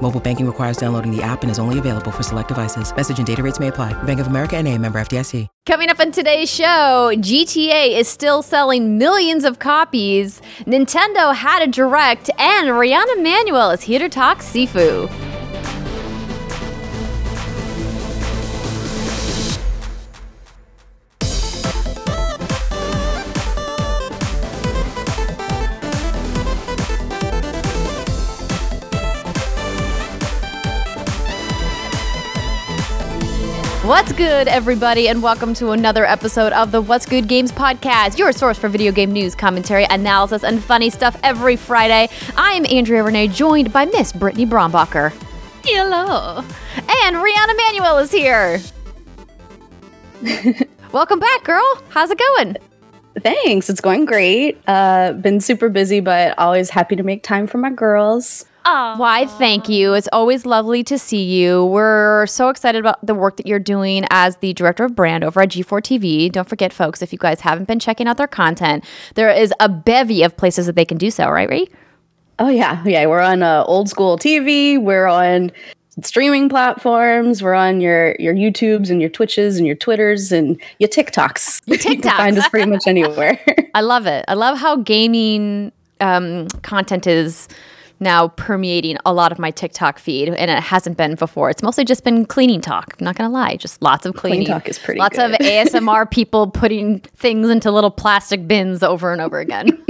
Mobile banking requires downloading the app and is only available for select devices. Message and data rates may apply. Bank of America and a member FDIC. Coming up on today's show, GTA is still selling millions of copies. Nintendo had a direct, and Rihanna Manuel is here to talk Sifu. Good, everybody, and welcome to another episode of the What's Good Games podcast, your source for video game news, commentary, analysis, and funny stuff every Friday. I am Andrea Rene, joined by Miss Brittany Brombacher. Hello. And Rihanna Manuel is here. welcome back, girl. How's it going? Thanks. It's going great. Uh, been super busy, but always happy to make time for my girls. Why, thank you. It's always lovely to see you. We're so excited about the work that you're doing as the director of brand over at G4 TV. Don't forget, folks, if you guys haven't been checking out their content, there is a bevy of places that they can do so, right, Ree? Oh yeah, yeah. We're on uh, old school TV. We're on streaming platforms. We're on your your YouTubes and your Twitches and your Twitters and your TikToks. Your you can find TikToks. us pretty much anywhere. I love it. I love how gaming um, content is now permeating a lot of my TikTok feed, and it hasn't been before. It's mostly just been cleaning talk. I'm not gonna lie, just lots of cleaning. talk is pretty Lots good. of ASMR people putting things into little plastic bins over and over again.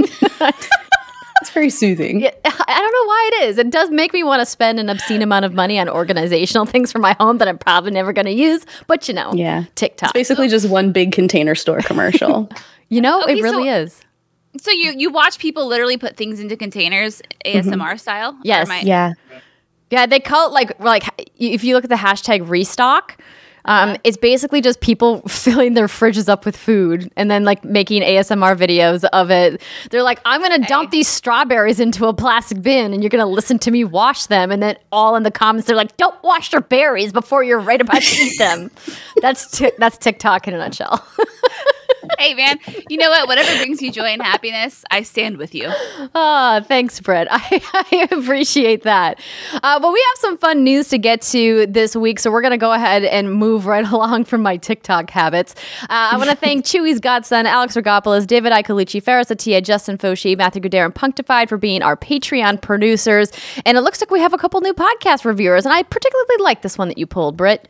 it's very soothing. I don't know why it is. It does make me want to spend an obscene amount of money on organizational things for my home that I'm probably never going to use. But you know, Yeah. TikTok. It's basically just one big container store commercial. you know, Okay, it really so- is. So you you watch people literally put things into containers ASMR style? Mm-hmm. Yes. am I- yeah. Yeah, they call it like like if you look at the hashtag restock, um, Uh-huh. it's basically just people filling their fridges up with food and then like making ASMR videos of it. They're like, I'm gonna dump these strawberries into a plastic bin and you're gonna listen to me wash them. And then all in the comments, they're like, Don't wash your berries before you're right about to eat them. that's ti- that's TikTok in a nutshell. Hey man, you know what? Whatever brings you joy and happiness, I stand with you. Ah, thanks, Brett. I, I appreciate that. Uh, but we have some fun news to get to this week, so we're going to go ahead and move right along from my TikTok habits. Uh, I want to thank Chewy's Godson, Alex Rogopoulos, David Icolucci, Ferris Atia, Justin Foshi, Matthew Goodare, and Punctified for being our Patreon producers. And it looks like we have a couple new podcast reviewers, and I particularly like this one that you pulled, Britt.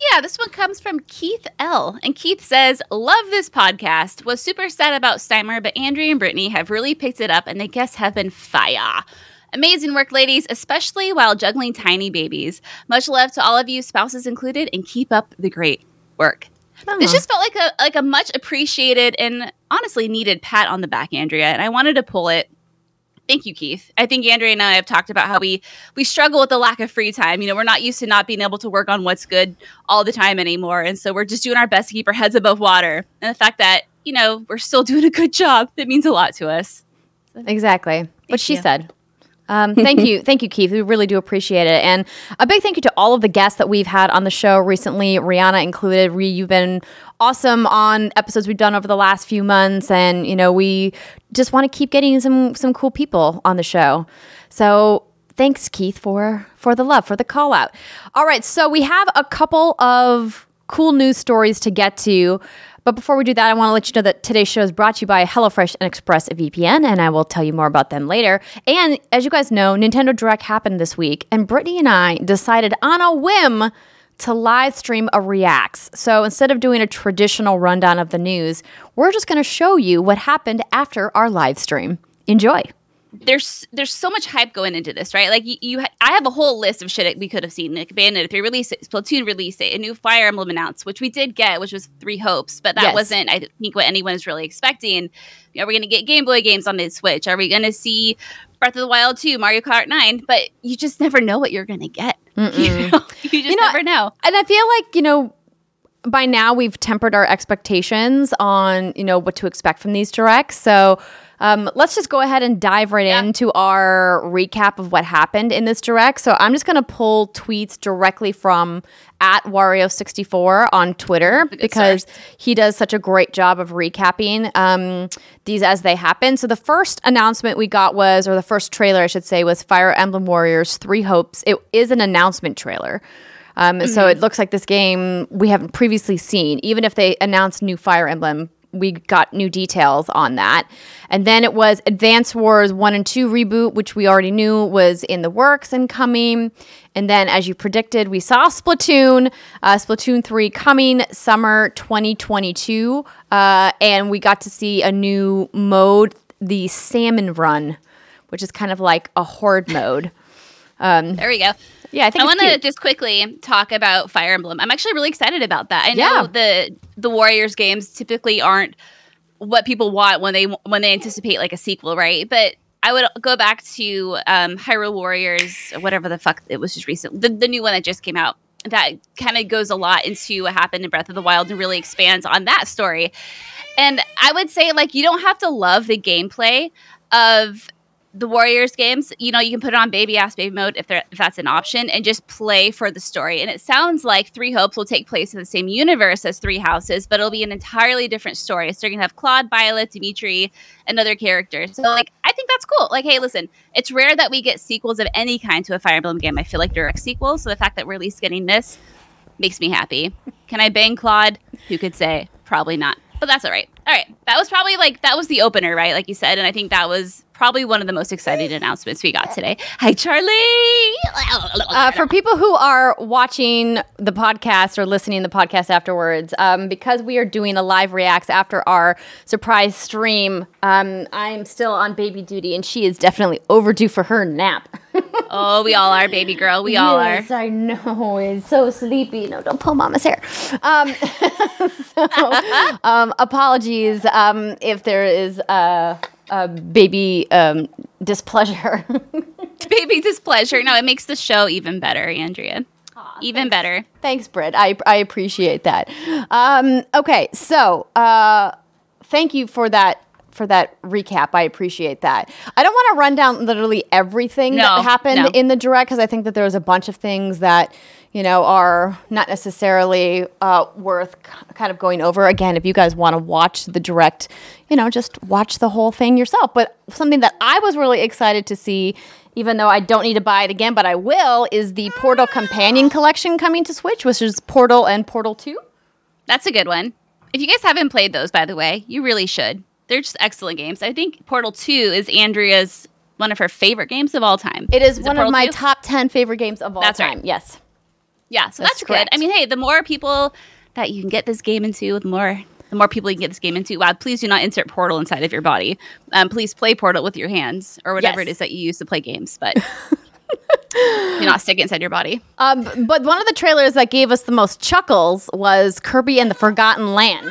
Yeah, this one comes from Keith L. And Keith says, Love this podcast. Was super sad about Steimer, but Andrea and Brittany have really picked it up and the guests have been fire. Amazing work, ladies, especially while juggling tiny babies. Much love to all of you, spouses included, and keep up the great work. This just felt like a like a much appreciated and honestly needed pat on the back, Andrea. And I wanted to pull it Thank you, Keith. I think Andrea and I have talked about how we we struggle with the lack of free time. You know, we're not used to not being able to work on what's good all the time anymore, and so we're just doing our best to keep our heads above water. And the fact that you know we're still doing a good job that means a lot to us. Exactly. What she you. said. Um, thank you. Thank you, Keith. We really do appreciate it. And a big thank you to all of the guests that we've had on the show recently, Rihanna included. Ree, you've been awesome on episodes we've done over the last few months. And, you know, we just want to keep getting some some cool people on the show. So thanks, Keith, for for the love, for the call out. All right, so we have a couple of cool news stories to get to. But before we do that, I want to let you know that today's show is brought to you by HelloFresh and ExpressVPN, and I will tell you more about them later. And as you guys know, Nintendo Direct happened this week, and Brittany and I decided on a whim to live stream a reacts. So instead of doing a traditional rundown of the news, we're just going to show you what happened after our live stream. Enjoy. There's there's so much hype going into this, right? Like you, you ha- I have a whole list of shit we could have seen. Like Bayonetta 3 release it, Splatoon release it, a new Fire Emblem announced, which we did get, which was Three Hopes, but that Yes. wasn't, I think, what anyone is really expecting. Are we going to get Game Boy games on the Switch? Are we going to see Breath of the Wild 2, Mario Kart 9? But you just never know what you're going to get. You, know? you just You know, never know. And I feel like, you know, by now we've tempered our expectations on you know what to expect from these directs. So um, let's just go ahead and dive right Yeah. into our recap of what happened in this direct. So I'm just going to pull tweets directly from at Wario64 on Twitter because he does such a great job of recapping um, these as they happen. So the first announcement we got was, or the first trailer I should say, was Fire Emblem Warriors Three Hopes. It is an announcement trailer. Um, So it looks like this game we haven't previously seen. Even if they announced new Fire Emblem, we got new details on that. And then it was Advance Wars 1 and 2 reboot, which we already knew was in the works and coming. And then, as you predicted, we saw Splatoon, uh, Splatoon 3 coming summer 2022. Uh, and we got to see a new mode, the Salmon Run, which is kind of like a horde mode. There we go. Yeah, I think I want to just quickly talk about Fire Emblem. I'm actually really excited about that. I Yeah. know the the Warriors games typically aren't what people want when they when they anticipate like a sequel, right? But I would go back to um, Hyrule Warriors, whatever the fuck it was just recent, the, the new one that just came out. That kind of goes a lot into what happened in Breath of the Wild and really expands on that story. And I would say, like, you don't have to love the gameplay of the Warriors games. You know, you can put it on baby ass baby mode if, if that's an option and just play for the story. And it sounds like Three Hopes will take place in the same universe as Three Houses, but it'll be an entirely different story. So you're going to have Claude, Violet, Dimitri, and other characters. So, like, I think that's cool. Like, hey, listen, it's rare that we get sequels of any kind to a Fire Emblem game. I feel like direct sequels. So the fact that we're at least getting this makes me happy. Can I bang Claude? Who could say? Probably not. But that's all right. All right. That was probably like that was the opener, right? Like you said, and I think that was probably one of the most exciting announcements we got today. Hi, Charlie. Uh, for people who are watching the podcast or listening to the podcast afterwards, um, because we are doing a live reacts after our surprise stream, um, I'm still on baby duty, and she is definitely overdue for her nap. oh, we all are, baby girl. We all are. yes, I know. It's so sleepy. No, don't pull mama's hair. Um, so, um, apologies um, if there is a, a baby um, displeasure. Baby displeasure. No, it makes the show even better, Andrea. even better. Thanks, Britt. I, I appreciate that. Um, okay, so uh, thank you for that for that recap. I appreciate that. I don't want to run down literally everything No, that happened no. in the direct because I think that there was a bunch of things that you know are not necessarily uh, worth k- kind of going over. Again, if you guys want to watch the direct, you know, just watch the whole thing yourself. But something that I was really excited to see. Even though I don't need to buy it again, but I will, is the Portal Companion Collection coming to Switch, which is Portal and Portal 2. That's a good one. If you guys haven't played those, by the way, you really should. They're just excellent games. I think Portal 2 is Andrea's one of her favorite games of all time. It is, it one of my 2? top 10 favorite games of all That's time. right. Yes. Yeah, so That's that's, good. I mean, hey, the more people that you can get this game into, the more the more people you can get this game into. Wow, please do not insert Portal inside of your body. Um, please play Portal with your hands or whatever Yes. it is that you use to play games, but do not stick it inside your body. Um, but one of the trailers that gave us the most chuckles was Kirby and the Forgotten Land.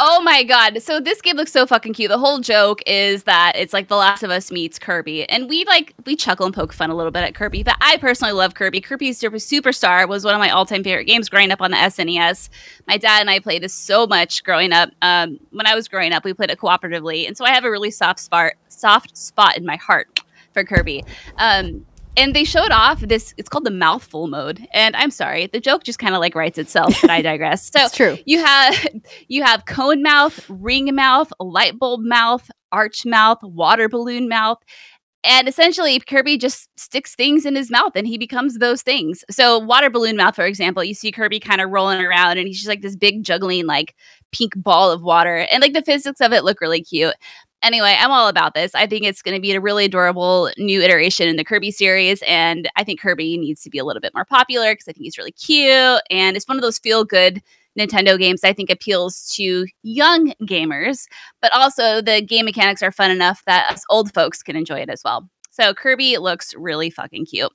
Oh my god! So this game looks so fucking cute. The whole joke is that it's like The Last of Us meets Kirby, and we like we chuckle and poke fun a little bit at Kirby. But I personally love Kirby. Kirby's Super Superstar was one of my all-time favorite games growing up on the SNES. My dad and I played this so much growing up. Um, when I was growing up, we played it cooperatively, and so I have a really soft spot soft spot in my heart for Kirby. Um, and they showed off this it's called the mouthful mode. And i'm sorry the joke just kind of like writes itself but i digress. So It's true. you have you have cone mouth ring mouth light bulb mouth arch mouth water balloon mouth. And essentially kirby just sticks things in his mouth and he becomes those things. So water balloon mouth for example you see kirby kind of rolling around and he's just like this big juggling like pink ball of water. And like the physics of it look really cute anyway, I'm all about this. I think it's going to be a really adorable new iteration in the Kirby series. And I think Kirby needs to be a little bit more popular because I think he's really cute. And it's one of those feel good Nintendo games I think appeals to young gamers, but also the game mechanics are fun enough that us old folks can enjoy it as well. So Kirby looks really fucking cute.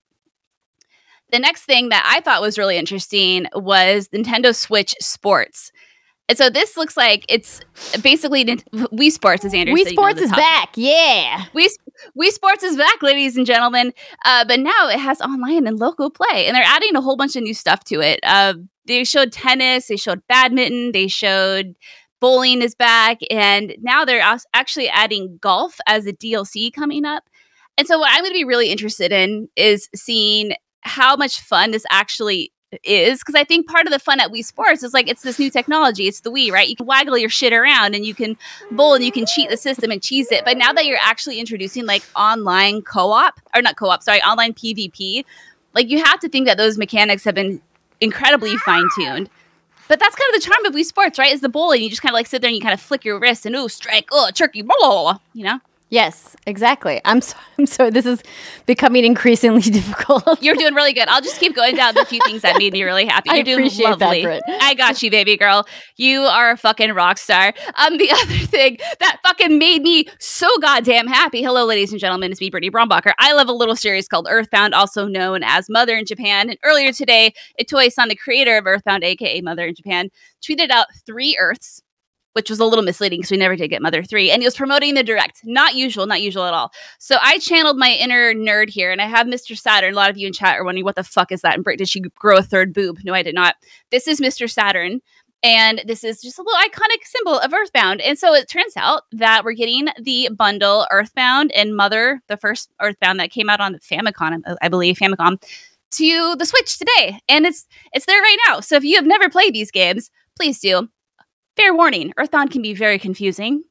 The next thing that I thought was really interesting was Nintendo Switch Sports. And so this looks like it's basically Wii Sports, as Andrew Wii said, you know, Sports is back. Yeah. Wii, Wii Sports is back, ladies and gentlemen. Uh, but now it has online and local play, and they're adding a whole bunch of new stuff to it. Uh, they showed tennis, they showed badminton, they showed bowling is back, and now they're actually adding golf as a DLC coming up. And so, what I'm going to be really interested in is seeing how much fun this actually is because I think part of the fun at Wii Sports is like it's this new technology. It's the Wii, right? You can waggle your shit around and you can bowl and you can cheat the system and cheese it. But now that you're actually introducing like online co-op or not co-op, sorry, online PvP, like you have to think that those mechanics have been incredibly fine-tuned. But that's kind of the charm of Wii Sports, right? Is the bowling. You just kind of like sit there and you kind of flick your wrist and oh, strike, oh, turkey, blah, blah, blah, you know? Yes, exactly. I'm so, I'm sorry. This is becoming increasingly difficult. You're doing really good. I'll just keep going down the few things that made me really happy. You're I doing appreciate lovely. That, I got you, baby girl. You are a fucking rock star. Um, the other thing that fucking made me so goddamn happy. Hello, ladies and gentlemen. It's me, Brittany Brombacher. I love a little series called Earthbound, also known as Mother in Japan. And earlier today, Itoi-san, the creator of Earthbound, aka Mother in Japan, tweeted out three Earths which was a little misleading because we never did get Mother 3. And he was promoting the direct. Not usual, not usual at all. So I channeled my inner nerd here and I have Mr. Saturn. A lot of you in chat are wondering what the fuck is that? And Brit, did she grow a third boob? No, I did not. This is Mr. Saturn. And this is just a little iconic symbol of Earthbound. And so it turns out that we're getting the bundle Earthbound and Mother, the first Earthbound that came out on the Famicom, I believe, Famicom, to the Switch today. And it's it's there right now. So if you have never played these games, please do fair warning Earthbound can be very confusing.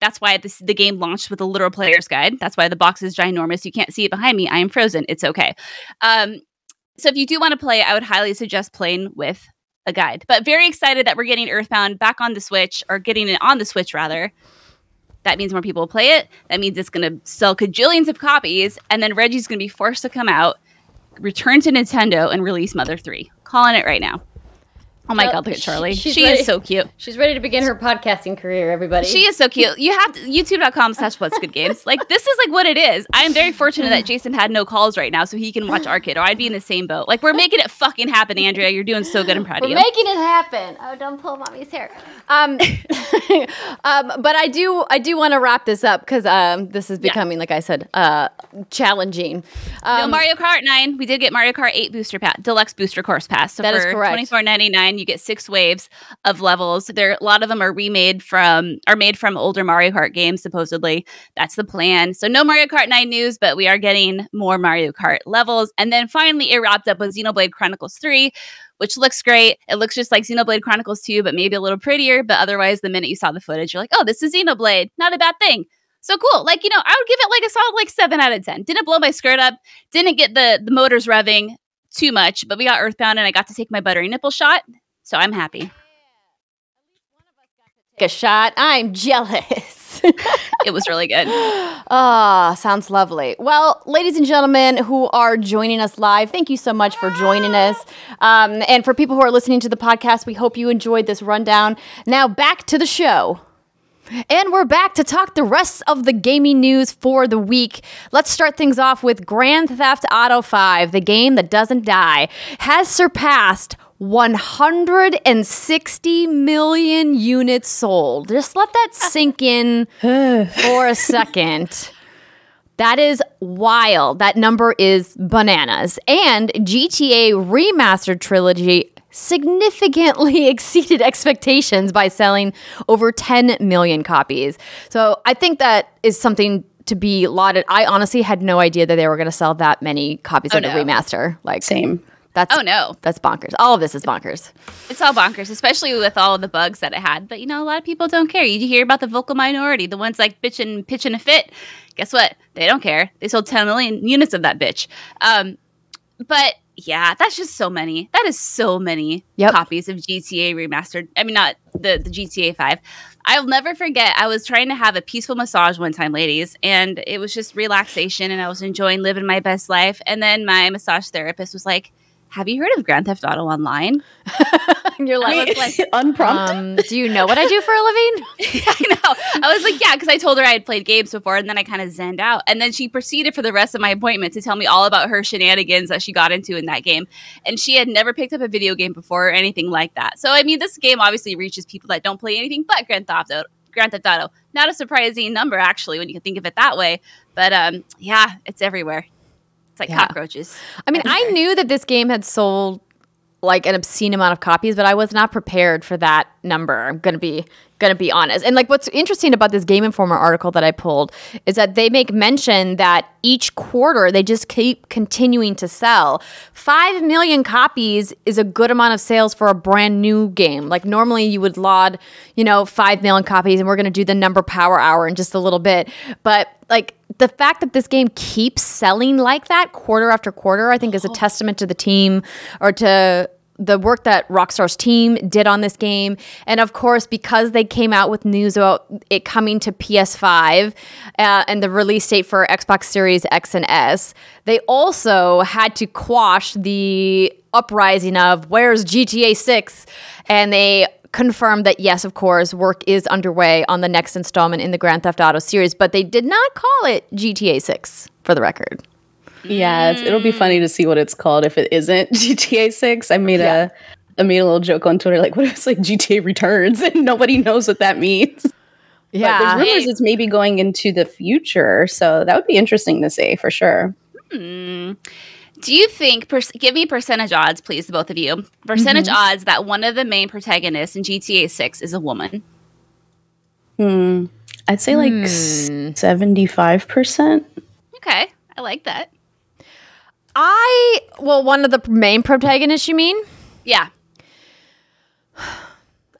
That's why this, the game launched with a literal player's guide. That's why the box is ginormous. You can't see it behind me. I am frozen. It's okay. Um, so if you do want to play, I would highly suggest playing with a guide. But very excited that we're getting Earthbound back on the Switch, or getting it on the Switch rather. That means more people will play it. That means it's going to sell cajillions of copies, and then Reggie's going to be forced to come out, return to Nintendo, and release Mother 3. Calling it right now. Oh my god, look at Charlie. She's she ready. is so cute. She's ready to begin her podcasting career, everybody. She is so cute. You have to youtube.com slash what's good games. Like this is like what it is. I am very fortunate that Jason had no calls right now so he can watch Arcade or I'd be in the same boat. Like we're making it fucking happen, Andrea. You're doing so good. I'm proud We're of you. making it happen. Oh, don't pull mommy's hair. Um, um, but I do I do want to wrap this up because um, this is becoming, like I said, uh, challenging. no Um, Mario Kart 9. We did get Mario Kart 8 booster pass, deluxe booster course pass. So That is for correct. Twenty four ninety nine, you get six waves of levels. There, a lot of them are remade from, are made from older Mario Kart games. Supposedly, that's the plan. So no Mario Kart 9 news, but we are getting more Mario Kart levels. And then finally, it wrapped up with Xenoblade Chronicles 3. Which looks great. It looks just like Xenoblade Chronicles 2, but maybe a little prettier. But otherwise, the minute you saw the footage, you're like, oh, this is Xenoblade. Not a bad thing. So cool. Like, you know, I would give it like a solid like seven out of ten. Didn't blow my skirt up, didn't get the the motors revving too much, but we got earthbound and I got to take my buttery nipple shot. So I'm happy. take a shot. I'm jealous. It was really good. Ah, sounds lovely. Well, ladies and gentlemen who are joining us live, thank you so much for joining us. Um, and for people who are listening to the podcast, we hope you enjoyed this rundown. Now, back to the show. And we're back to talk the rest of the gaming news for the week. Let's start things off with Grand Theft Auto 5, the game that doesn't die, has surpassed 160 million units sold. Just let that sink in for a second. That is wild. That number is bananas. And GTA Remastered Trilogy significantly exceeded expectations by selling over 10 million copies. So I think that is something to be lauded. I honestly had no idea that they were going to sell that many copies of the remaster. Like Same. That's Oh, no. that's bonkers. All of this is bonkers. It's all bonkers, especially with all of the bugs that it had. But you know, a lot of people don't care. You hear about the vocal minority, the ones like bitching, pitching a fit. Guess what? They don't care. They sold 10 million units of that bitch. Um, but yeah, that's just so many. That is so many Yep. copies of GTA remastered. I mean, not the the GTA Five. I'll never forget. I was trying to have a peaceful massage one time, ladies, and it was just relaxation, and I was enjoying living my best life. And then my massage therapist was like, "Have you heard of Grand Theft Auto Online?" You're I was like, Unprompted. um, do you know what I do for a living? I know. I was like, yeah, because I told her I had played games before, and then I kind of zenned out. And then she proceeded for the rest of my appointment to tell me all about her shenanigans that she got into in that game. And she had never picked up a video game before or anything like that. So, I mean, this game obviously reaches people that don't play anything but Grand Theft Auto. Grand Theft Auto. Not a surprising number, actually, when you can think of it that way. But um, yeah, it's everywhere. It's like Yeah. cockroaches. I mean, I knew that this game had sold like an obscene amount of copies, but I was not prepared for that number. I'm gonna be gonna be honest. And like what's interesting about this Game Informer article that I pulled is that they make mention that each quarter they just keep continuing to sell. Five million copies is a good amount of sales for a brand new game. Like normally you would laud, you know, five million copies, and we're gonna do the number power hour in just a little bit. But like the fact that this game keeps selling like that quarter after quarter, I think is a oh. testament to the team or to the work that Rockstar's team did on this game. And of course, because they came out with news about it coming to PS5 uh, and the release date for Xbox Series X and S, they also had to quash the uprising of where's GTA 6? And they confirmed that yes, of course, work is underway on the next installment in the Grand Theft Auto series, but they did not call it GTA 6 for the record. Yeah, it's, it'll be funny to see what it's called if it isn't GTA Six. I made Yeah. a I made a little joke on Twitter like, what if it's like GTA Returns and nobody knows what that means? But Yeah. there's rumors it's maybe going into the future, so that would be interesting to see for sure. Hmm. Do you think, per- give me percentage odds, please, both of you. Percentage mm-hmm. odds that one of the main protagonists in GTA 6 is a woman. Hmm. I'd say like hmm. seventy five percent. Okay, I like that. I, well, one of the main protagonists, you mean? Yeah.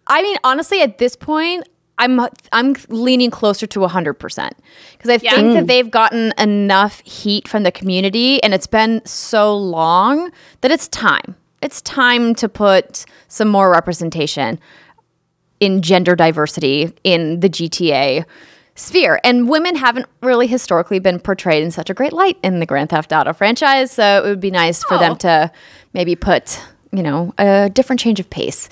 I mean, honestly, at this point, I'm I'm leaning closer to 100% because I Yeah. think that mm. they've gotten enough heat from the community and it's been so long that it's time. It's time to put some more representation in gender diversity in the GTA sphere. And women haven't really historically been portrayed in such a great light in the Grand Theft Auto franchise, so it would be nice for Oh. them to maybe put, you know, a different change of pace.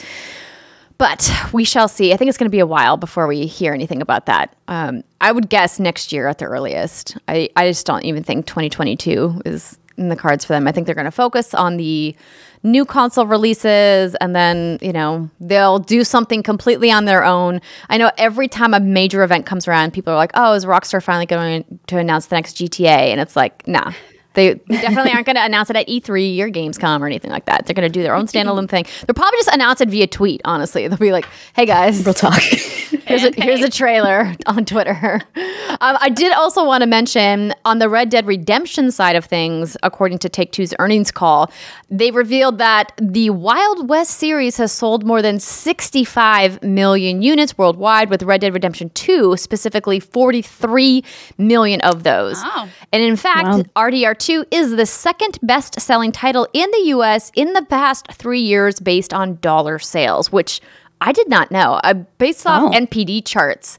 But we shall see. I think it's going to be a while before we hear anything about that. Um, I would guess next year at the earliest. I, I just don't even think 2022 is in the cards for them. I think they're going to focus on the new console releases and then, you know, they'll do something completely on their own. I know every time a major event comes around, people are like, oh, is Rockstar finally going to announce the next GTA? And it's like, nah. They definitely aren't going to announce it at E3 or Gamescom or anything like that. They're going to do their own standalone thing. They'll probably just announce it via tweet, honestly. They'll be like, hey guys, Real talk. here's a, here's a trailer on Twitter. Um, I did also want to mention on the Red Dead Redemption side of things, according to Take Two's earnings call, they revealed that the Wild West series has sold more than 65 million units worldwide, with Red Dead Redemption 2 specifically 43 million of those. Wow. And in fact, RDR2 is the second best selling title in the US in the past three years based on dollar sales, which I did not know. I based off Oh. NPD charts.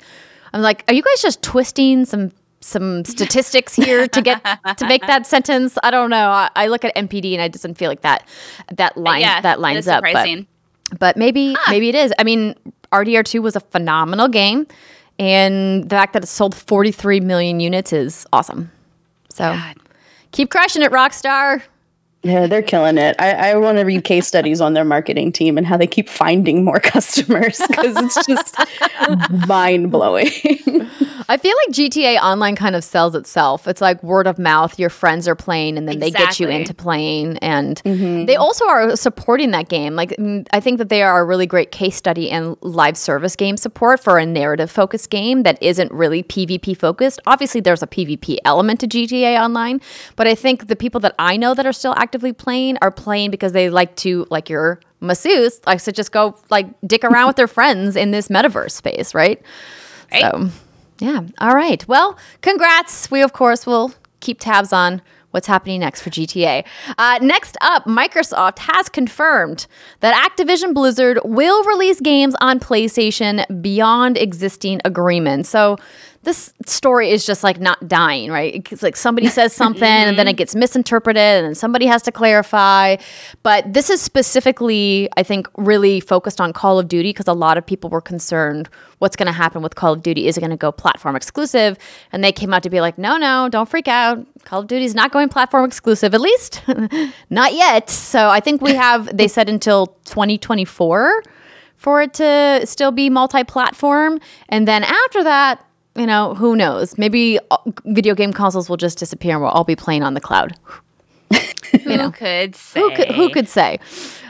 I'm like, are you guys just twisting some some statistics here to get to make that sentence? I don't know. I, I look at NPD and I just didn't feel like that that line yeah, that lines up. But, but maybe maybe it is. I mean, RDR2 was a phenomenal game, and the fact that it sold 43 million units is awesome. So keep crushing it, Rockstar. Yeah, they're killing it. I, I want to read case studies on their marketing team and how they keep finding more customers because it's just mind blowing. I feel like GTA Online kind of sells itself. It's like word of mouth. Your friends are playing, and then they get you into playing. And they also are supporting that game. Like mm, I think that they are a really great case study and live service game support for a narrative focused game that isn't really PvP focused. Obviously, there's a PvP element to GTA Online, but I think the people that I know that are still actively playing are playing because they like to like your masseuse likes to just go like dick around with their friends in this metaverse space, right? Right. So, yeah. All right. Well, congrats. We, of course, will keep tabs on what's happening next for GTA. Uh, next up, Microsoft has confirmed that Activision Blizzard will release games on PlayStation beyond existing agreements. So, this story is just like not dying, right? It's like somebody says something and then mm-hmm. it gets misinterpreted and then somebody has to clarify. But this is specifically, I think, really focused on Call of Duty because a lot of people were concerned what's going to happen with Call of Duty. Is it going to go platform exclusive? And they came out to be like, no, no, don't freak out. Call of Duty is not going platform exclusive, at least not yet. So I think we have, they said until 2024 for it to still be multi platform. And then after that, you know, who knows? Maybe uh, video game consoles will just disappear and we'll all be playing on the cloud. Who know. could say? Who could, who could say?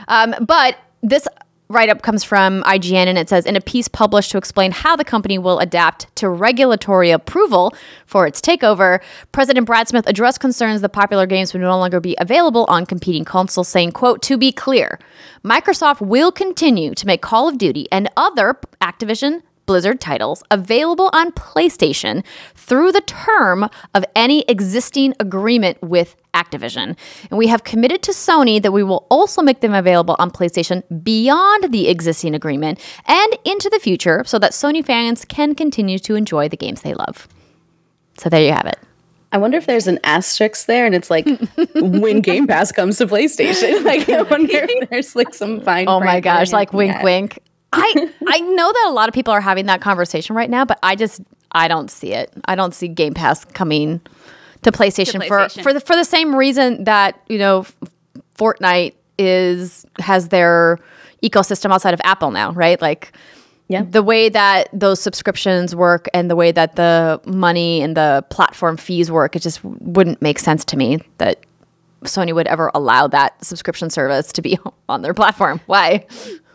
Um, but this write up comes from IGN and it says in a piece published to explain how the company will adapt to regulatory approval for its takeover, President Brad Smith addressed concerns that popular games would no longer be available on competing consoles, saying, quote, to be clear, Microsoft will continue to make Call of Duty and other Activision Blizzard titles available on PlayStation through the term of any existing agreement with Activision. And we have committed to Sony that we will also make them available on PlayStation beyond the existing agreement and into the future so that Sony fans can continue to enjoy the games they love. So there you have it. I wonder if there's an asterisk there and it's like when Game Pass comes to PlayStation. Like I wonder if there's like some fine. Oh my gosh, like wink wink. I I know that a lot of people are having that conversation right now, but I just I don't see it. I don't see Game Pass coming to PlayStation, for PlayStation. for the for the same reason that, you know, Fortnite is has their ecosystem outside of Apple now, right? Like Yeah. the way that those subscriptions work and the way that the money and the platform fees work, it just wouldn't make sense to me that Sony would ever allow that subscription service to be on their platform. Why?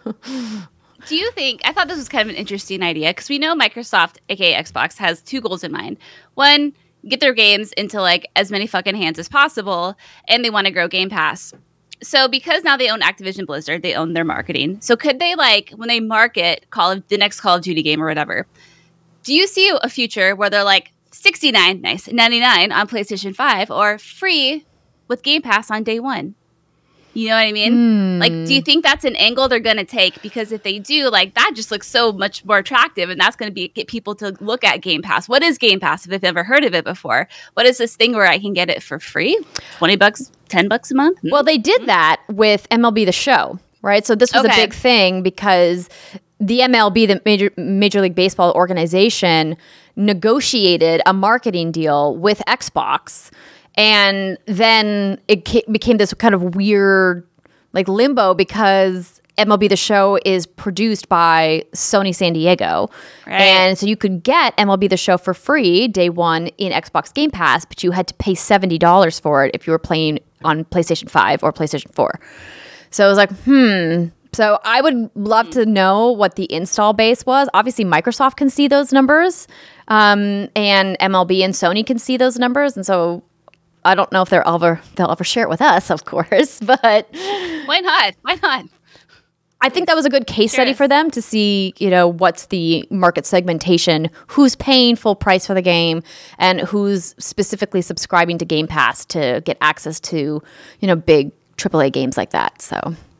Do you think? I thought this was kind of an interesting idea because we know Microsoft, aka Xbox, has two goals in mind. One, get their games into like as many fucking hands as possible, and they want to grow Game Pass. So because now they own Activision Blizzard, they own their marketing. So could they like when they market Call of the next Call of Duty game or whatever? Do you see a future where they're like 69, nice, 99 on PlayStation 5 or free with Game Pass on day 1? You know what I mean? Like, do you hmm. think that's an angle they're going to take? Because if they do, like, that just looks so much more attractive, and that's going to be get people to look at Game Pass. What is Game Pass if they've never heard of it before? What is this thing where I can get it for free? Twenty bucks, ten bucks a month? Well, they did hmm. that with MLB The Show, right? So this was a big thing because the MLB, the Major Major League Baseball organization, negotiated a marketing deal with Xbox, and then it ca- became this kind of weird, like limbo because. MLB The Show is produced by Sony San Diego. Right. And so you could get MLB The Show for free day one in Xbox Game Pass, but you had to pay $70 for it if you were playing on PlayStation 5 or PlayStation 4. So I was like, hmm. So I would love to know what the install base was. Obviously, Microsoft can see those numbers, um, and MLB and Sony can see those numbers. And so I don't know if they'll ever they'll ever share it with us, of course. But Why not? Why not? I think that was a good case study for them to see, you know, what's the market segmentation, who's paying full price for the game, and who's specifically subscribing to Game Pass to get access to, you know, big AAA games like that. So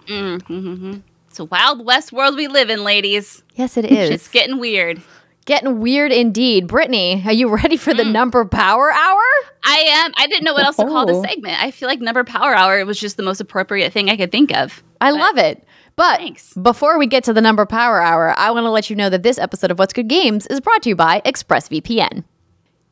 mm-hmm, mm-hmm. It's a wild west world we live in, ladies. yes, it is. It's getting weird. Getting weird indeed. Brittany, are you ready for the hmm. number power hour? I am. I didn't know what else to call Oh. this segment. I feel like number power hour was just the most appropriate thing I could think of. I love it. But Thanks. before we get to the number power hour, I want to let you know that this episode of What's Good Games is brought to you by ExpressVPN.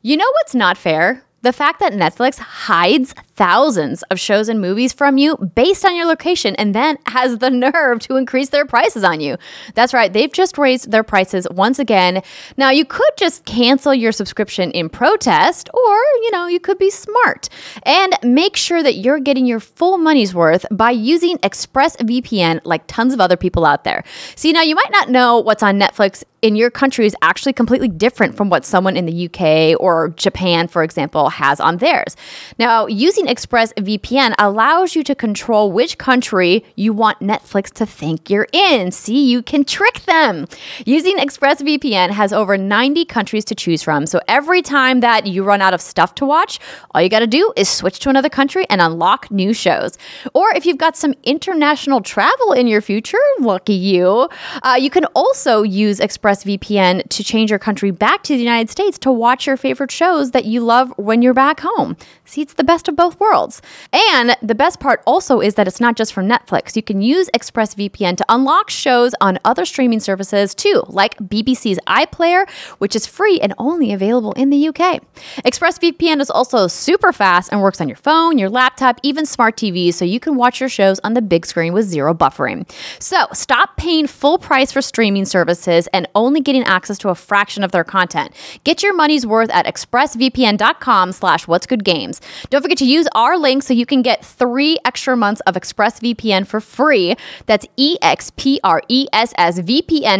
You know what's not fair? The fact that Netflix hides thousands of shows and movies from you based on your location and then has the nerve to increase their prices on you. That's right, they've just raised their prices once again. Now, you could just cancel your subscription in protest, or, you know, you could be smart and make sure that you're getting your full money's worth by using ExpressVPN like tons of other people out there. See, now you might not know what's on Netflix in your country is actually completely different from what someone in the UK or Japan, for example, has on theirs. Now, using ExpressVPN allows you to control which country you want Netflix to think you're in. See, you can trick them. Using ExpressVPN has over 90 countries to choose from. So every time that you run out of stuff to watch, all you got to do is switch to another country and unlock new shows. Or if you've got some international travel in your future, lucky you, uh, you can also use ExpressVPN to change your country back to the United States to watch your favorite shows that you love when you're back home. See, it's the best of both worlds. And the best part also is that it's not just for Netflix. You can use ExpressVPN to unlock shows on other streaming services too, like BBC's iPlayer, which is free and only available in the UK. ExpressVPN is also super fast and works on your phone, your laptop, even smart TVs, so you can watch your shows on the big screen with zero buffering. So stop paying full price for streaming services and only getting access to a fraction of their content. Get your money's worth at expressvpn.com slash what's good games. Don't forget to use use our link so you can get three extra months of ExpressVPN for free. That's E-X-P-R-E-S-S-V-P-N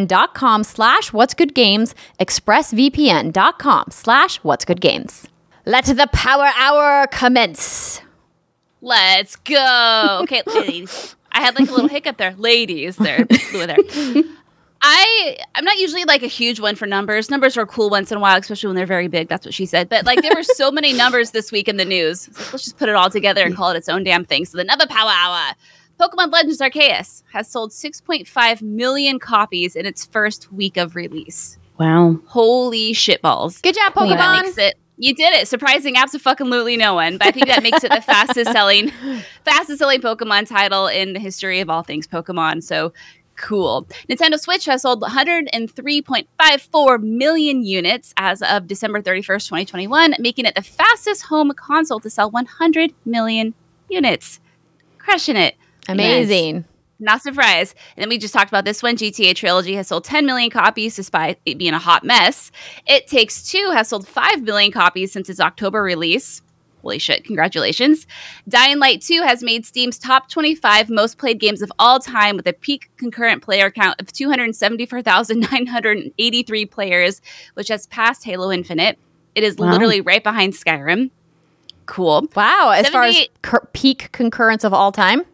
dot com slash what's good games, expressvpn.com slash what's good games. Let the power hour commence. Let's go. Okay, ladies. I had like a little hiccup there. Ladies, there, there. I I'm not usually like a huge one for numbers. Numbers are cool once in a while, especially when they're very big. That's what she said. But like there were so many numbers this week in the news. Like, let's just put it all together and call it its own damn thing. So the Number Power Hour. Pokemon Legends Arceus has sold 6.5 million copies in its first week of release. Wow. Holy shitballs. Good job, That Pokemon. makes it you did it, surprising absolutely no one. But I think that makes it the fastest selling, fastest selling Pokemon title in the history of all things Pokemon. So cool. Nintendo Switch has sold 103.54 million units as of December 31st, 2021, making it the fastest home console to sell 100 million units. Crushing it. Amazing. Not surprised. And then we just talked about this one. GTA Trilogy has sold 10 million copies despite it being a hot mess. It Takes Two has sold 5 million copies since its October release. Holy shit, congratulations. Dying Light 2 has made Steam's top 25 most played games of all time with a peak concurrent player count of 274,983 players, which has passed Halo Infinite. It is Wow. literally right behind Skyrim. Cool. Wow. As far as cur- peak concurrence of all time.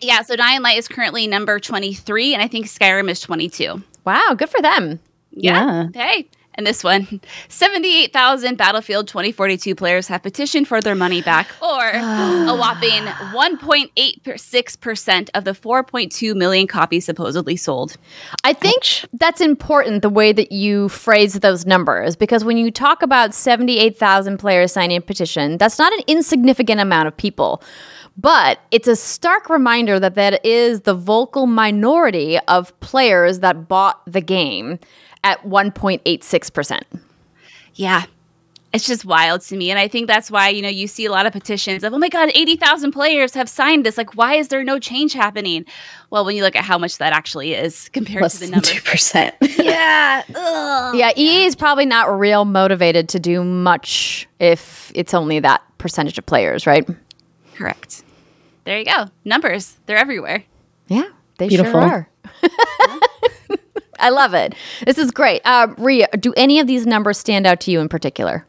Yeah, so Dying Light is currently number 23, and I think Skyrim is 22. Wow. Good for them. Yeah. Hey. And this one 78,000 Battlefield 2042 players have petitioned for their money back, or a whopping 1.86% of the 4.2 million copies supposedly sold. I think that's important the way that you phrase those numbers because when you talk about 78,000 players signing a petition, that's not an insignificant amount of people. But it's a stark reminder that that is the vocal minority of players that bought the game at 1.86%. Yeah. It's just wild to me. And I think that's why, you know, you see a lot of petitions of, oh my God, 80,000 players have signed this. Like, why is there no change happening? Well, when you look at how much that actually is compared Less to the than number. 2%. Yeah. Ugh. Yeah, EA is probably not real motivated to do much if it's only that percentage of players, right? Correct. There you go. Numbers, they're everywhere. Yeah, they Beautiful. sure are. I love it. This is great. Uh, Rhea, do any of these numbers stand out to you in particular?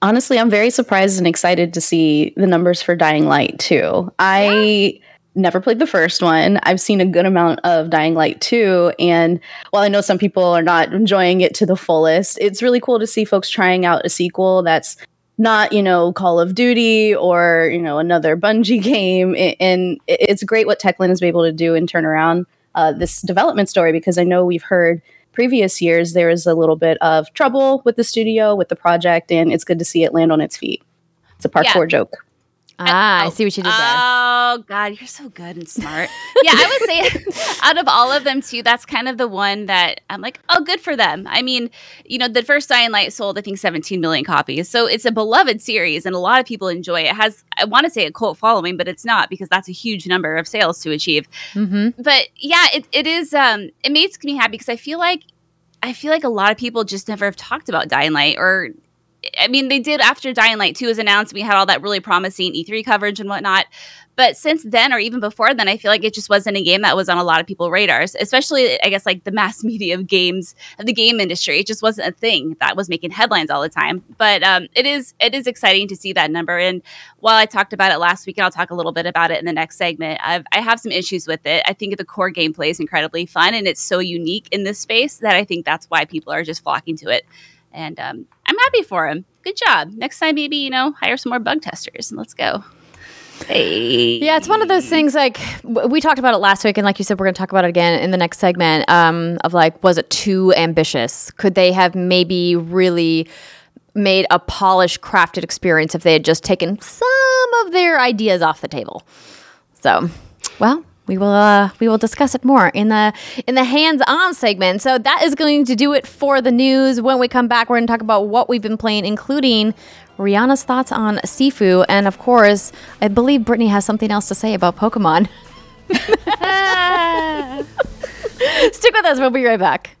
Honestly, I'm very surprised and excited to see the numbers for Dying Light too. I never played the first one. I've seen a good amount of Dying Light 2. And while I know some people are not enjoying it to the fullest, it's really cool to see folks trying out a sequel that's not, you know, Call of Duty or, you know, another Bungie game. And it's great what Techland has been able to do and turn around uh, this development story because I know we've heard previous years there was a little bit of trouble with the studio, with the project, and it's good to see it land on its feet. It's a parkour Yeah. joke. Ah, I see what you did there. Oh God, you're so good and smart. yeah, I would say out of all of them too, that's kind of the one that I'm like, oh, good for them. I mean, you know, the first Dying Light sold I think 17 million copies, so it's a beloved series, and a lot of people enjoy it. it has I want to say a cult following, but it's not because that's a huge number of sales to achieve. Mm-hmm. But yeah, it, it is. Um, it makes me happy because I feel like I feel like a lot of people just never have talked about Dying Light or I mean, they did after Dying Light 2 was announced. We had all that really promising E3 coverage and whatnot. But since then, or even before then, I feel like it just wasn't a game that was on a lot of people's radars, especially, I guess, like the mass media of games, of the game industry. It just wasn't a thing that was making headlines all the time. But um, it is it is exciting to see that number. And while I talked about it last week, and I'll talk a little bit about it in the next segment, I've, I have some issues with it. I think the core gameplay is incredibly fun, and it's so unique in this space that I think that's why people are just flocking to it. And um, I'm happy for him. Good job. Next time, maybe, you know, hire some more bug testers and let's go. Hey. Yeah, it's one of those things like we talked about it last week, and like you said, we're going to talk about it again in the next segment. Um, of like, was it too ambitious? Could they have maybe really made a polished, crafted experience if they had just taken some of their ideas off the table? So, well, we will uh, we will discuss it more in the in the hands-on segment. So that is going to do it for the news. When we come back, we're going to talk about what we've been playing, including Rihanna's thoughts on Sifu, and of course, I believe Brittany has something else to say about Pokemon. Stick with us. We'll be right back.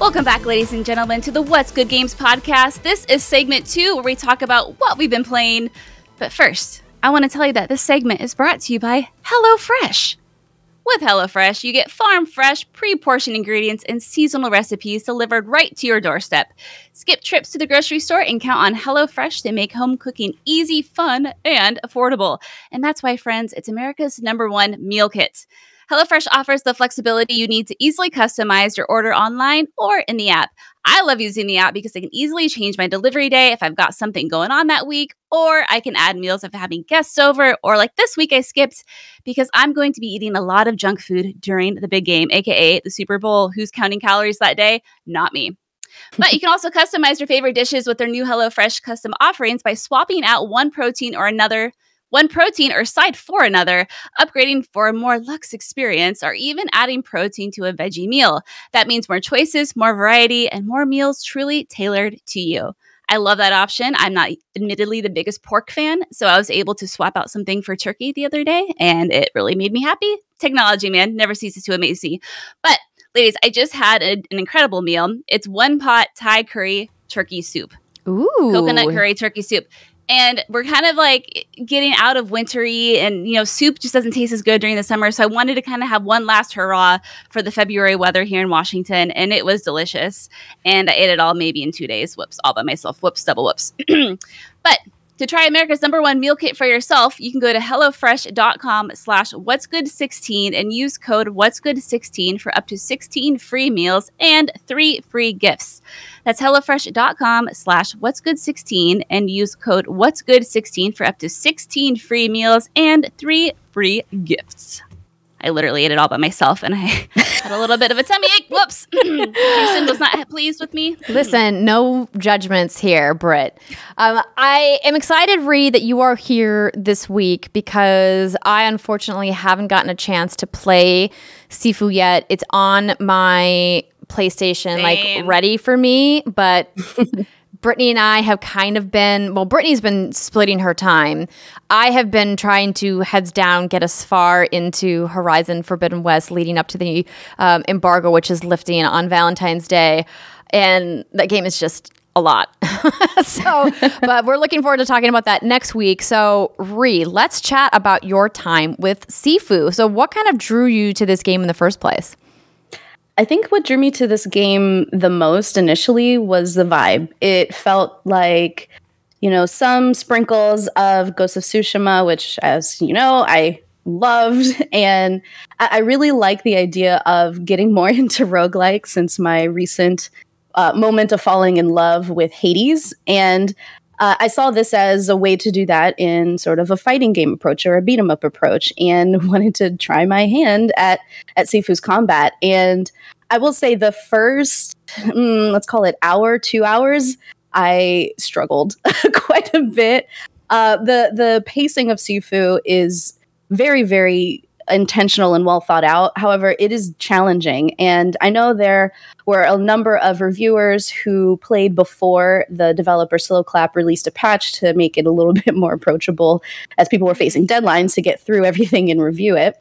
Welcome back, ladies and gentlemen, to the What's Good Games podcast. This is segment two where we talk about what we've been playing. But first, I want to tell you that this segment is brought to you by HelloFresh. With HelloFresh, you get farm fresh, pre portioned ingredients and seasonal recipes delivered right to your doorstep. Skip trips to the grocery store and count on HelloFresh to make home cooking easy, fun, and affordable. And that's why, friends, it's America's number one meal kit. HelloFresh offers the flexibility you need to easily customize your order online or in the app. I love using the app because I can easily change my delivery day if I've got something going on that week, or I can add meals if I'm having guests over, or like this week I skipped because I'm going to be eating a lot of junk food during the big game, aka the Super Bowl. Who's counting calories that day? Not me. But you can also customize your favorite dishes with their new HelloFresh custom offerings by swapping out one protein or another one protein or side for another, upgrading for a more luxe experience, or even adding protein to a veggie meal. That means more choices, more variety, and more meals truly tailored to you. I love that option. I'm not admittedly the biggest pork fan, so I was able to swap out something for turkey the other day, and it really made me happy. Technology, man, never ceases to amaze me. But, ladies, I just had a, an incredible meal. It's one pot Thai curry turkey soup. Ooh. Coconut curry turkey soup and we're kind of like getting out of wintry and you know soup just doesn't taste as good during the summer. So i wanted to kind of have one last hurrah for the february weather here in washington and it was delicious. And i ate it all maybe in two days. Whoops all by myself. Whoops double whoops. But to try America's number one meal kit for yourself, you can go to HelloFresh.com slash What's Good 16 and use code What's Good 16 for up to 16 free meals and three free gifts. That's HelloFresh.com slash What's Good 16 and use code What's Good 16 for up to 16 free meals and three free gifts. I literally ate it all by myself and I had a little bit of a tummy ache. Whoops. Jason was not pleased with me. Listen, no judgments here, Britt. Um, I am excited, Ree, that you are here this week because I unfortunately haven't gotten a chance to play Sifu yet. It's on my PlayStation, Same. like ready for me, but Brittany and I have kind of been, well, Brittany's been splitting her time. I have been trying to heads down get us far into Horizon Forbidden West leading up to the um, embargo, which is lifting on Valentine's Day. And that game is just a lot. so, but we're looking forward to talking about that next week. So, Ree, let's chat about your time with Sifu. So, what kind of drew you to this game in the first place? I think what drew me to this game the most initially was the vibe. It felt like, you know, some sprinkles of Ghost of Tsushima, which, as you know, I loved. And I, really like the idea of getting more into roguelike since my recent uh, moment of falling in love with Hades. And uh, I saw this as a way to do that in sort of a fighting game approach or a beat 'em up approach, and wanted to try my hand at at Sifu's combat. And I will say the first, mm, let's call it hour, two hours, I struggled quite a bit. Uh, the the pacing of Sifu is very very intentional and well thought out. However, it is challenging. And I know there were a number of reviewers who played before the developer Sloclap released a patch to make it a little bit more approachable as people were facing deadlines to get through everything and review it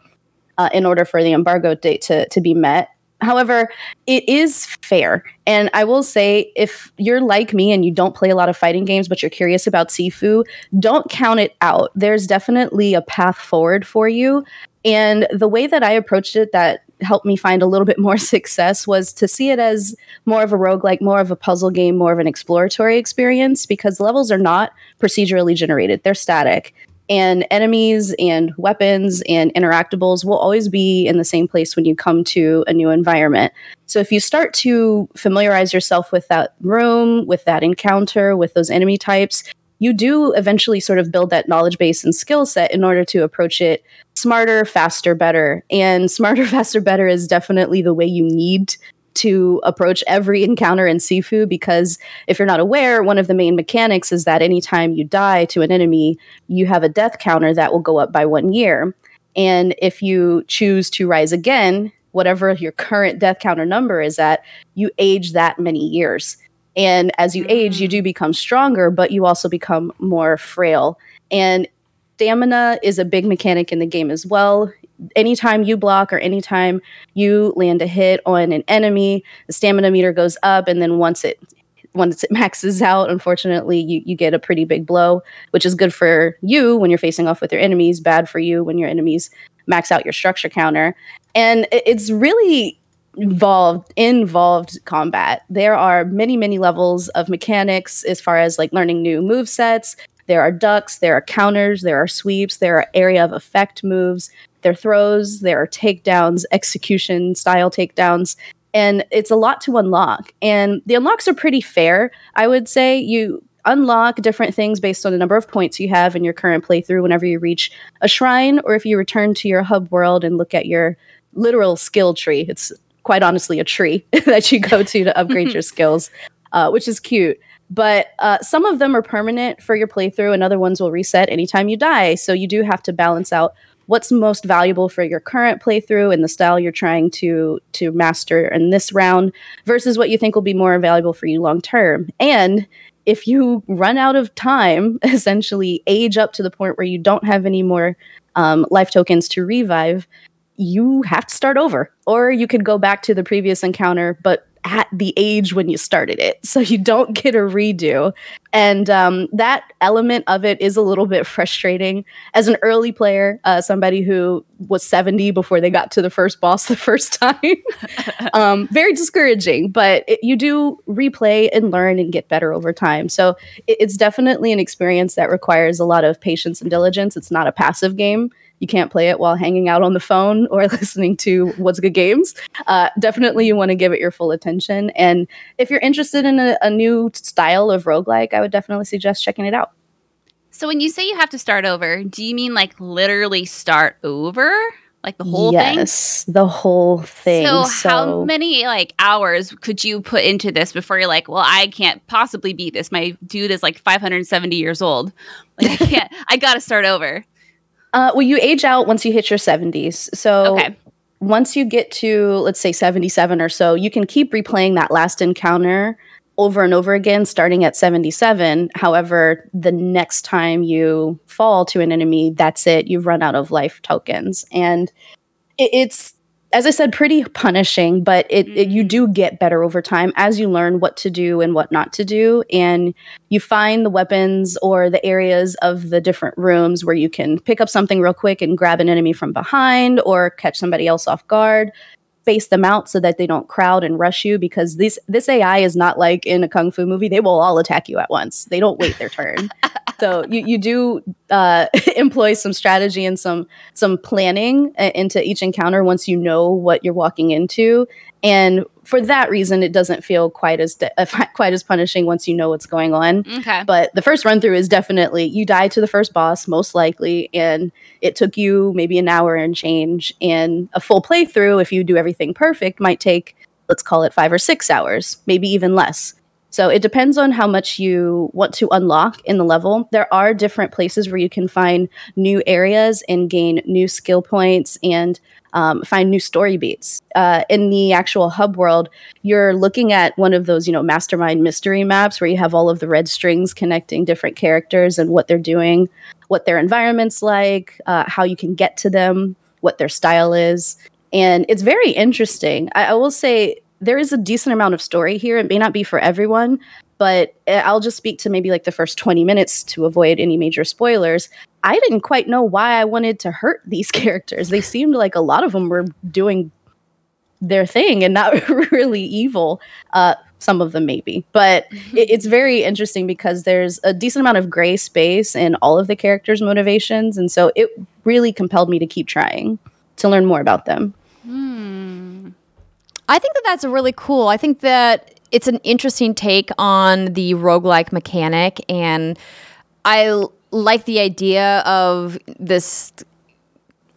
uh, in order for the embargo date to, to be met. However, it is fair. And I will say, if you're like me and you don't play a lot of fighting games, but you're curious about Sifu, don't count it out. There's definitely a path forward for you. And the way that I approached it that helped me find a little bit more success was to see it as more of a roguelike, more of a puzzle game, more of an exploratory experience because levels are not procedurally generated, they're static. And enemies and weapons and interactables will always be in the same place when you come to a new environment. So if you start to familiarize yourself with that room, with that encounter, with those enemy types, you do eventually sort of build that knowledge base and skill set in order to approach it smarter, faster, better. And smarter, faster, better is definitely the way you need to approach every encounter in Sifu because if you're not aware, one of the main mechanics is that anytime you die to an enemy, you have a death counter that will go up by one year. And if you choose to rise again, whatever your current death counter number is at, you age that many years. And as you age, you do mm. become stronger, but you also become more frail. And stamina is a big mechanic in the game as well. anytime you block or anytime you land a hit on an enemy, the stamina meter goes up, and then once it once it maxes out, unfortunately, you, you get a pretty big blow, which is good for you when you're facing off with your enemies, bad for you when your enemies max out your structure counter. And it's really involved involved combat. There are many, many levels of mechanics as far as like learning new move sets. There are ducks, there are counters, there are sweeps, there are area of effect moves, there are throws, there are takedowns, execution style takedowns and it's a lot to unlock. And the unlocks are pretty fair. I would say you unlock different things based on the number of points you have in your current playthrough whenever you reach a shrine or if you return to your hub world and look at your literal skill tree. It's quite honestly a tree that you go to to upgrade your skills, uh, which is cute. But uh, some of them are permanent for your playthrough, and other ones will reset anytime you die. So you do have to balance out what's most valuable for your current playthrough and the style you're trying to to master in this round versus what you think will be more valuable for you long term. And if you run out of time, essentially age up to the point where you don't have any more um, life tokens to revive, you have to start over. Or you could go back to the previous encounter, but at the age when you started it. So you don't get a redo. And um, that element of it is a little bit frustrating. As an early player, uh, somebody who was 70 before they got to the first boss the first time, um, very discouraging. But it, you do replay and learn and get better over time. So it, it's definitely an experience that requires a lot of patience and diligence. It's not a passive game you can't play it while hanging out on the phone or listening to What's Good Games. Uh, definitely, you want to give it your full attention. And if you're interested in a, a new style of roguelike, I would definitely suggest checking it out. So, when you say you have to start over, do you mean like literally start over? Like the whole yes, thing? Yes, the whole thing. So, so, how many like hours could you put into this before you're like, well, I can't possibly beat this. My dude is like 570 years old. Like, I can't, I got to start over. Uh, well, you age out once you hit your 70s. So okay. once you get to, let's say, 77 or so, you can keep replaying that last encounter over and over again, starting at 77. However, the next time you fall to an enemy, that's it. You've run out of life tokens. And it, it's as I said, pretty punishing, but it, it, you mm-hmm. do get better over time as you learn what to do and what not to do, and you find the weapons or the areas of the different rooms where you can pick up something real quick and grab an enemy from behind or catch somebody else off guard. Space them out so that they don't crowd and rush you because this this AI is not like in a kung fu movie. They will all attack you at once. They don't wait their turn. so you, you do uh, employ some strategy and some some planning uh, into each encounter once you know what you're walking into. And for that reason it doesn't feel quite as de- uh, quite as punishing once you know what's going on. Okay. But the first run through is definitely you die to the first boss most likely and it took you maybe an hour and change. And a full playthrough if you do everything perfect might take let's call it 5 or 6 hours maybe even less so it depends on how much you want to unlock in the level. There are different places where you can find new areas and gain new skill points and um, find new story beats. Uh, in the actual hub world, you're looking at one of those, you know, mastermind mystery maps where you have all of the red strings connecting different characters and what they're doing, what their environment's like, uh, how you can get to them, what their style is. And it's very interesting. I, I will say there is a decent amount of story here. It may not be for everyone, but I'll just speak to maybe like the first 20 minutes to avoid any major spoilers. I didn't quite know why I wanted to hurt these characters. They seemed like a lot of them were doing their thing and not really evil. Uh, some of them maybe, but mm-hmm. it, it's very interesting because there's a decent amount of gray space in all of the characters' motivations, and so it really compelled me to keep trying to learn more about them. Hmm. I think that that's really cool. I think that it's an interesting take on the roguelike mechanic and I like the idea of this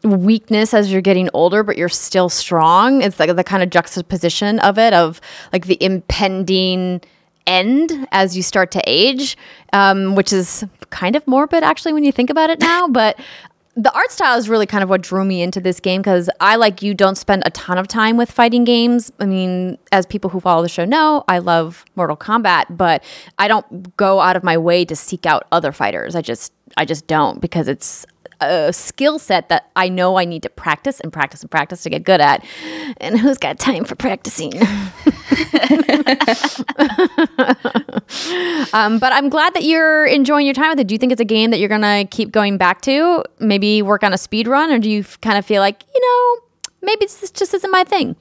weakness as you're getting older but you're still strong. It's like the kind of juxtaposition of it of like the impending end as you start to age, um, which is kind of morbid actually when you think about it now. But the art style is really kind of what drew me into this game because I, like you, don't spend a ton of time with fighting games. I mean, as people who follow the show know, I love Mortal Kombat, but I don't go out of my way to seek out other fighters. I just, I just don't because it's a skill set that I know I need to practice and practice and practice to get good at. And who's got time for practicing? um, but I'm glad that you're enjoying your time with it. Do you think it's a game that you're going to keep going back to? Maybe work on a speed run? Or do you kind of feel like, you know, maybe this just isn't my thing?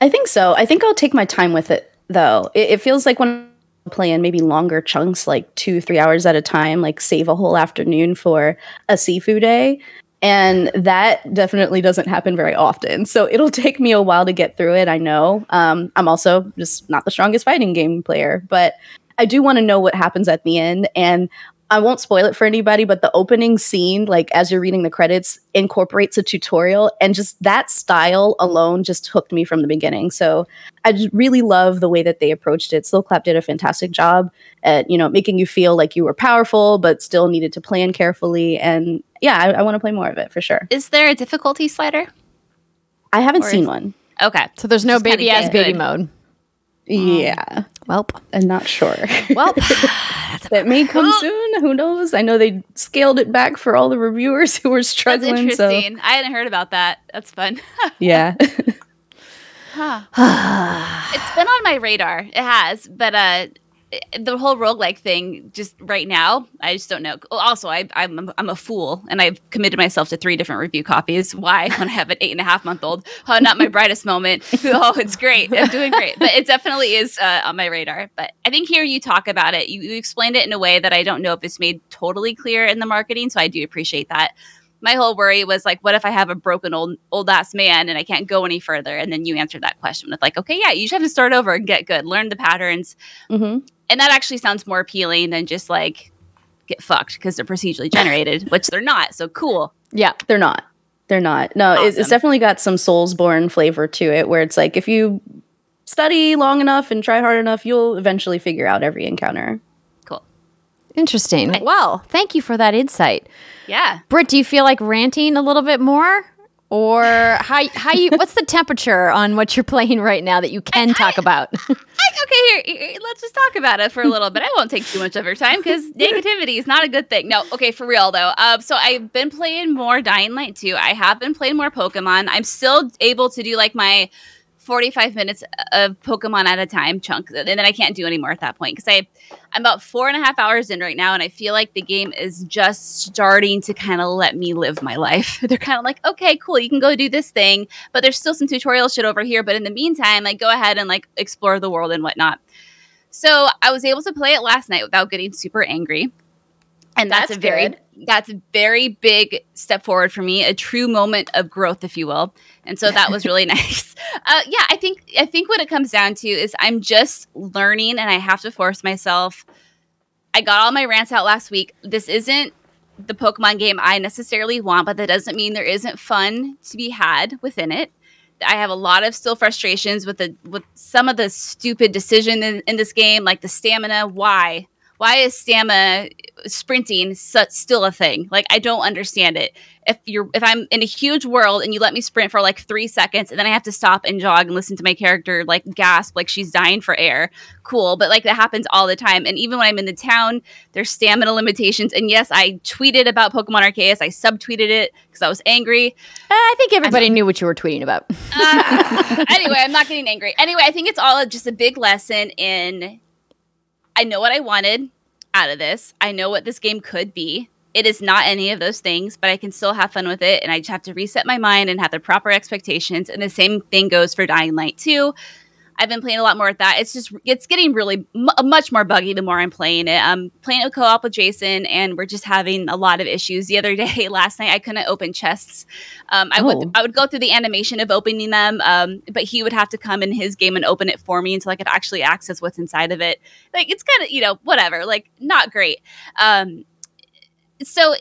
I think so. I think I'll take my time with it, though. It, it feels like when I'm maybe longer chunks, like two, three hours at a time, like save a whole afternoon for a Sifu day. And that definitely doesn't happen very often. So it'll take me a while to get through it. I know. Um, I'm also just not the strongest fighting game player, but I do want to know what happens at the end. And I won't spoil it for anybody, but the opening scene, like as you're reading the credits, incorporates a tutorial, and just that style alone just hooked me from the beginning. So I just really love the way that they approached it. Sloclap did a fantastic job at you know making you feel like you were powerful, but still needed to plan carefully. And yeah, I, I want to play more of it for sure. Is there a difficulty slider? I haven't Or seen is- one. Okay. So there's no Just baby ass baby mode. Yeah, um, Welp. I'm not sure. Well, that may come soon. Who knows? I know they scaled it back for all the reviewers who were That's struggling. So interesting. I hadn't heard about that. That's fun. yeah. it's been on my radar. It has, but uh the whole roguelike thing just right now, I just don't know. Also, I, I'm I'm a fool, and I've committed myself to three different review copies. Why? When I have an eight and a half month old, oh, not my brightest moment. Oh, it's great. I'm doing great, but it definitely is uh, on my radar. But I think here you talk about it. You, you explained it in a way that I don't know if it's made totally clear in the marketing, so I do appreciate that. My whole worry was like, what if I have a broken old old ass man and I can't go any further? And then you answered that question with like, okay, yeah, you just have to start over and get good, learn the patterns, hmm and that actually sounds more appealing than just like get fucked because they're procedurally generated, which they're not. So cool. yeah. They're not. They're not. No, it's, it's definitely got some Soulsborne flavor to it, where it's like if you study long enough and try hard enough, you'll eventually figure out every encounter. Cool. Interesting. Well, thank you for that insight. Yeah. Britt, do you feel like ranting a little bit more? Or how how you what's the temperature on what you're playing right now that you can talk about? I, okay, here, here, let's just talk about it for a little bit. I won't take too much of your time because negativity is not a good thing. No, okay, for real though. Um, so I've been playing more Dying Light 2. I have been playing more Pokemon. I'm still able to do like my 45 minutes of Pokemon at a time chunk, and then I can't do any more at that point because I I'm about four and a half hours in right now, and I feel like the game is just starting to kind of let me live my life. They're kind of like, okay, cool, you can go do this thing, but there's still some tutorial shit over here. But in the meantime, like, go ahead and like explore the world and whatnot. So I was able to play it last night without getting super angry. And that's, That's a very good. that's a very big step forward for me, a true moment of growth, if you will. And so that was really nice. Uh, yeah, I think I think what it comes down to is I'm just learning, and I have to force myself. I got all my rants out last week. This isn't the Pokemon game I necessarily want, but that doesn't mean there isn't fun to be had within it. I have a lot of still frustrations with the with some of the stupid decision in, in this game, like the stamina. Why? Why is stamina sprinting su- still a thing? Like I don't understand it. If you're if I'm in a huge world and you let me sprint for like three seconds and then I have to stop and jog and listen to my character like gasp like she's dying for air, cool. But like that happens all the time. And even when I'm in the town, there's stamina limitations. And yes, I tweeted about Pokemon Arceus. I subtweeted it because I was angry. I think everybody knew what you were tweeting about. Uh, anyway, I'm not getting angry. Anyway, I think it's all just a big lesson in I know what I wanted out of this. I know what this game could be. It is not any of those things, but I can still have fun with it. And I just have to reset my mind and have the proper expectations. And the same thing goes for Dying Light 2. I've been playing a lot more with that. It's just it's getting really m- much more buggy the more I'm playing it. I'm playing it co-op with Jason, and we're just having a lot of issues. The other day, last night, I couldn't open chests. Um, I Oh. would I would go through the animation of opening them, um, but he would have to come in his game and open it for me until I could actually access what's inside of it. Like it's kind of you know whatever, like not great. Um, so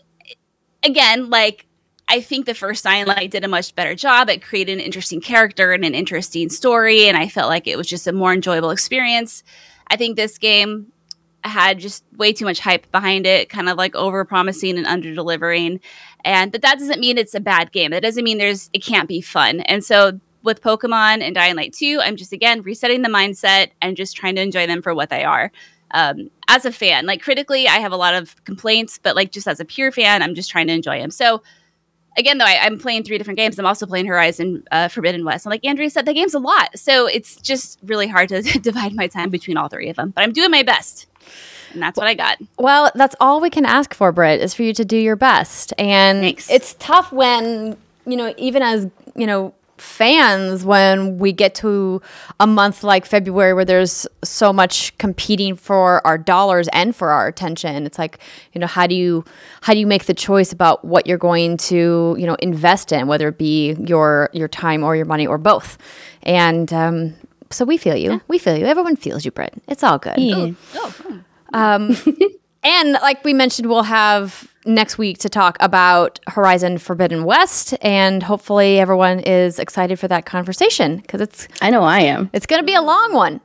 again, like I think the first Dying Light did a much better job at creating an interesting character and an interesting story, and I felt like it was just a more enjoyable experience. I think this game had just way too much hype behind it, kind of like over promising and under delivering. And but that doesn't mean it's a bad game. That doesn't mean there's it can't be fun. And so with Pokemon and Dying Light 2, I'm just again resetting the mindset and just trying to enjoy them for what they are. um, as a fan. Like critically, I have a lot of complaints, but like just as a pure fan, I'm just trying to enjoy them. So again, though, I, am playing three different games. I'm also playing Horizon uh, Forbidden West. And like Andrea said, the game's a lot. So it's just really hard to divide my time between all three of them. But I'm doing my best. And that's what I got. Well, that's all we can ask for, Britt, is for you to do your best. And Thanks. it's tough when, you know, even as, you know, fans when we get to a month like February where there's so much competing for our dollars and for our attention. It's like, you know, how do you how do you make the choice about what you're going to, you know, invest in, whether it be your your time or your money or both. And um, so we feel you. We feel you. Everyone feels you, Britt. It's all good. Yeah. Um, and like we mentioned, we'll have next week to talk about Horizon Forbidden West, and hopefully everyone is excited for that conversation because it's I know I am. it's going to be a long one.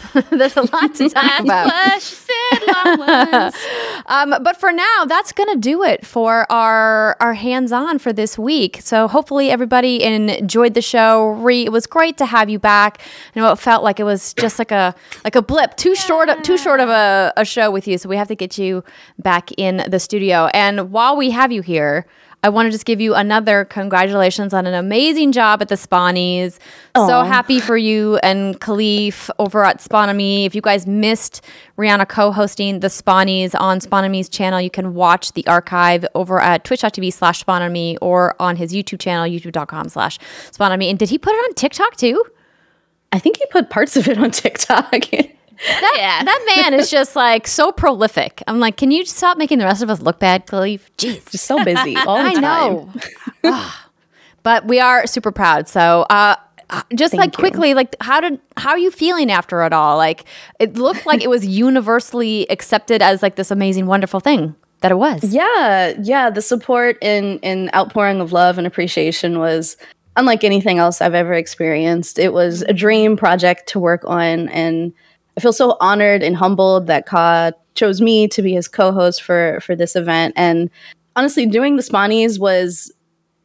There's a lot to talk about. What she said, long ones. Um, but for now, that's going to do it for our our hands on for this week. So hopefully everybody enjoyed the show. Ree, it was great to have you back. I know it felt like it was just like a like a blip, too short of, too short of a, a show with you. So we have to get you back in the studio. And while we have you here. I want to just give you another congratulations on an amazing job at the Spawnies. So happy for you and Khalif over at Spawnomy. If you guys missed Rihanna co-hosting the Spawnies on Spawnomy's channel, you can watch the archive over at twitch.tv slash Spawnomy or on his YouTube channel, youtube.com slash Spawnomy. And did he put it on TikTok too? I think he put parts of it on TikTok. That, Yeah. that man is just like so prolific. I'm like, can you stop making the rest of us look bad, Khalif? Jeez. Just so busy all the I time. know. But we are super proud. So, uh, uh, just like Thank you. quickly, like how did how are you feeling after it all? Like it looked like it was universally accepted as like this amazing, wonderful thing that it was. Yeah, yeah. The support and and outpouring of love and appreciation was unlike anything else I've ever experienced. It was a dream project to work on, and I feel so honored and humbled that Ka chose me to be his co-host for for this event. And honestly, doing the Spawnies was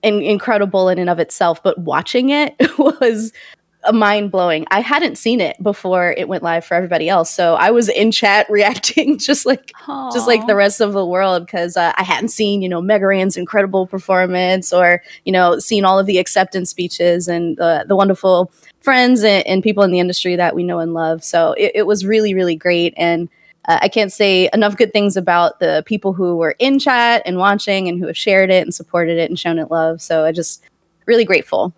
in- incredible in and of itself, but watching it was a mind blowing. I hadn't seen it before it went live for everybody else, so I was in chat reacting just like just like the rest of the world because uh, I hadn't seen you know Mega Ran's incredible performance or you know seen all of the acceptance speeches and uh, the wonderful friends and, and people in the industry that we know and love. So it, it was really really great and. Uh, I can't say enough good things about the people who were in chat and watching and who have shared it and supported it and shown it love. So I just really grateful.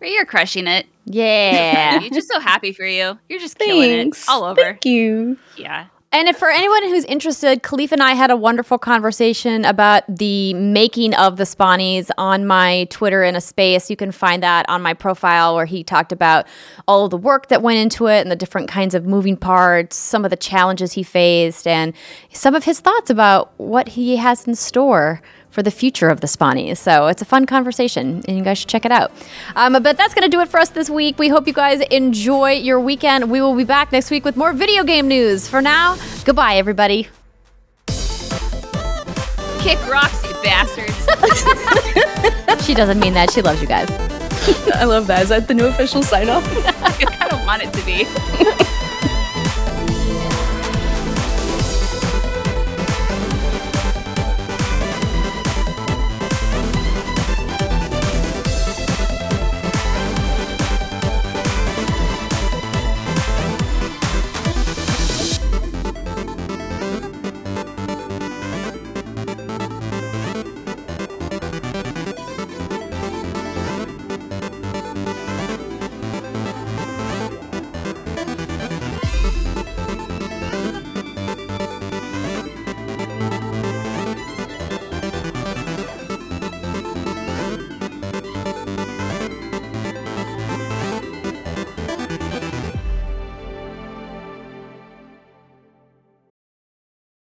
You're crushing it. Yeah. You're just so happy for you. You're just killing it all over. Thank you. Yeah. And if for anyone who's interested, Khalif and I had a wonderful conversation about the making of the Spawnies on my Twitter in a space. You can find that on my profile where he talked about all of the work that went into it and the different kinds of moving parts, some of the challenges he faced, and some of his thoughts about what he has in store for the future of the Spawnies. So it's a fun conversation, and you guys should check it out. Um, but that's going to do it for us this week. We hope you guys enjoy your weekend. We will be back next week with more video game news. For now, goodbye, everybody. Kick rocks, you bastards. She doesn't mean that. She loves you guys. I love that. Is that the new official sign off? I kind of want it to be.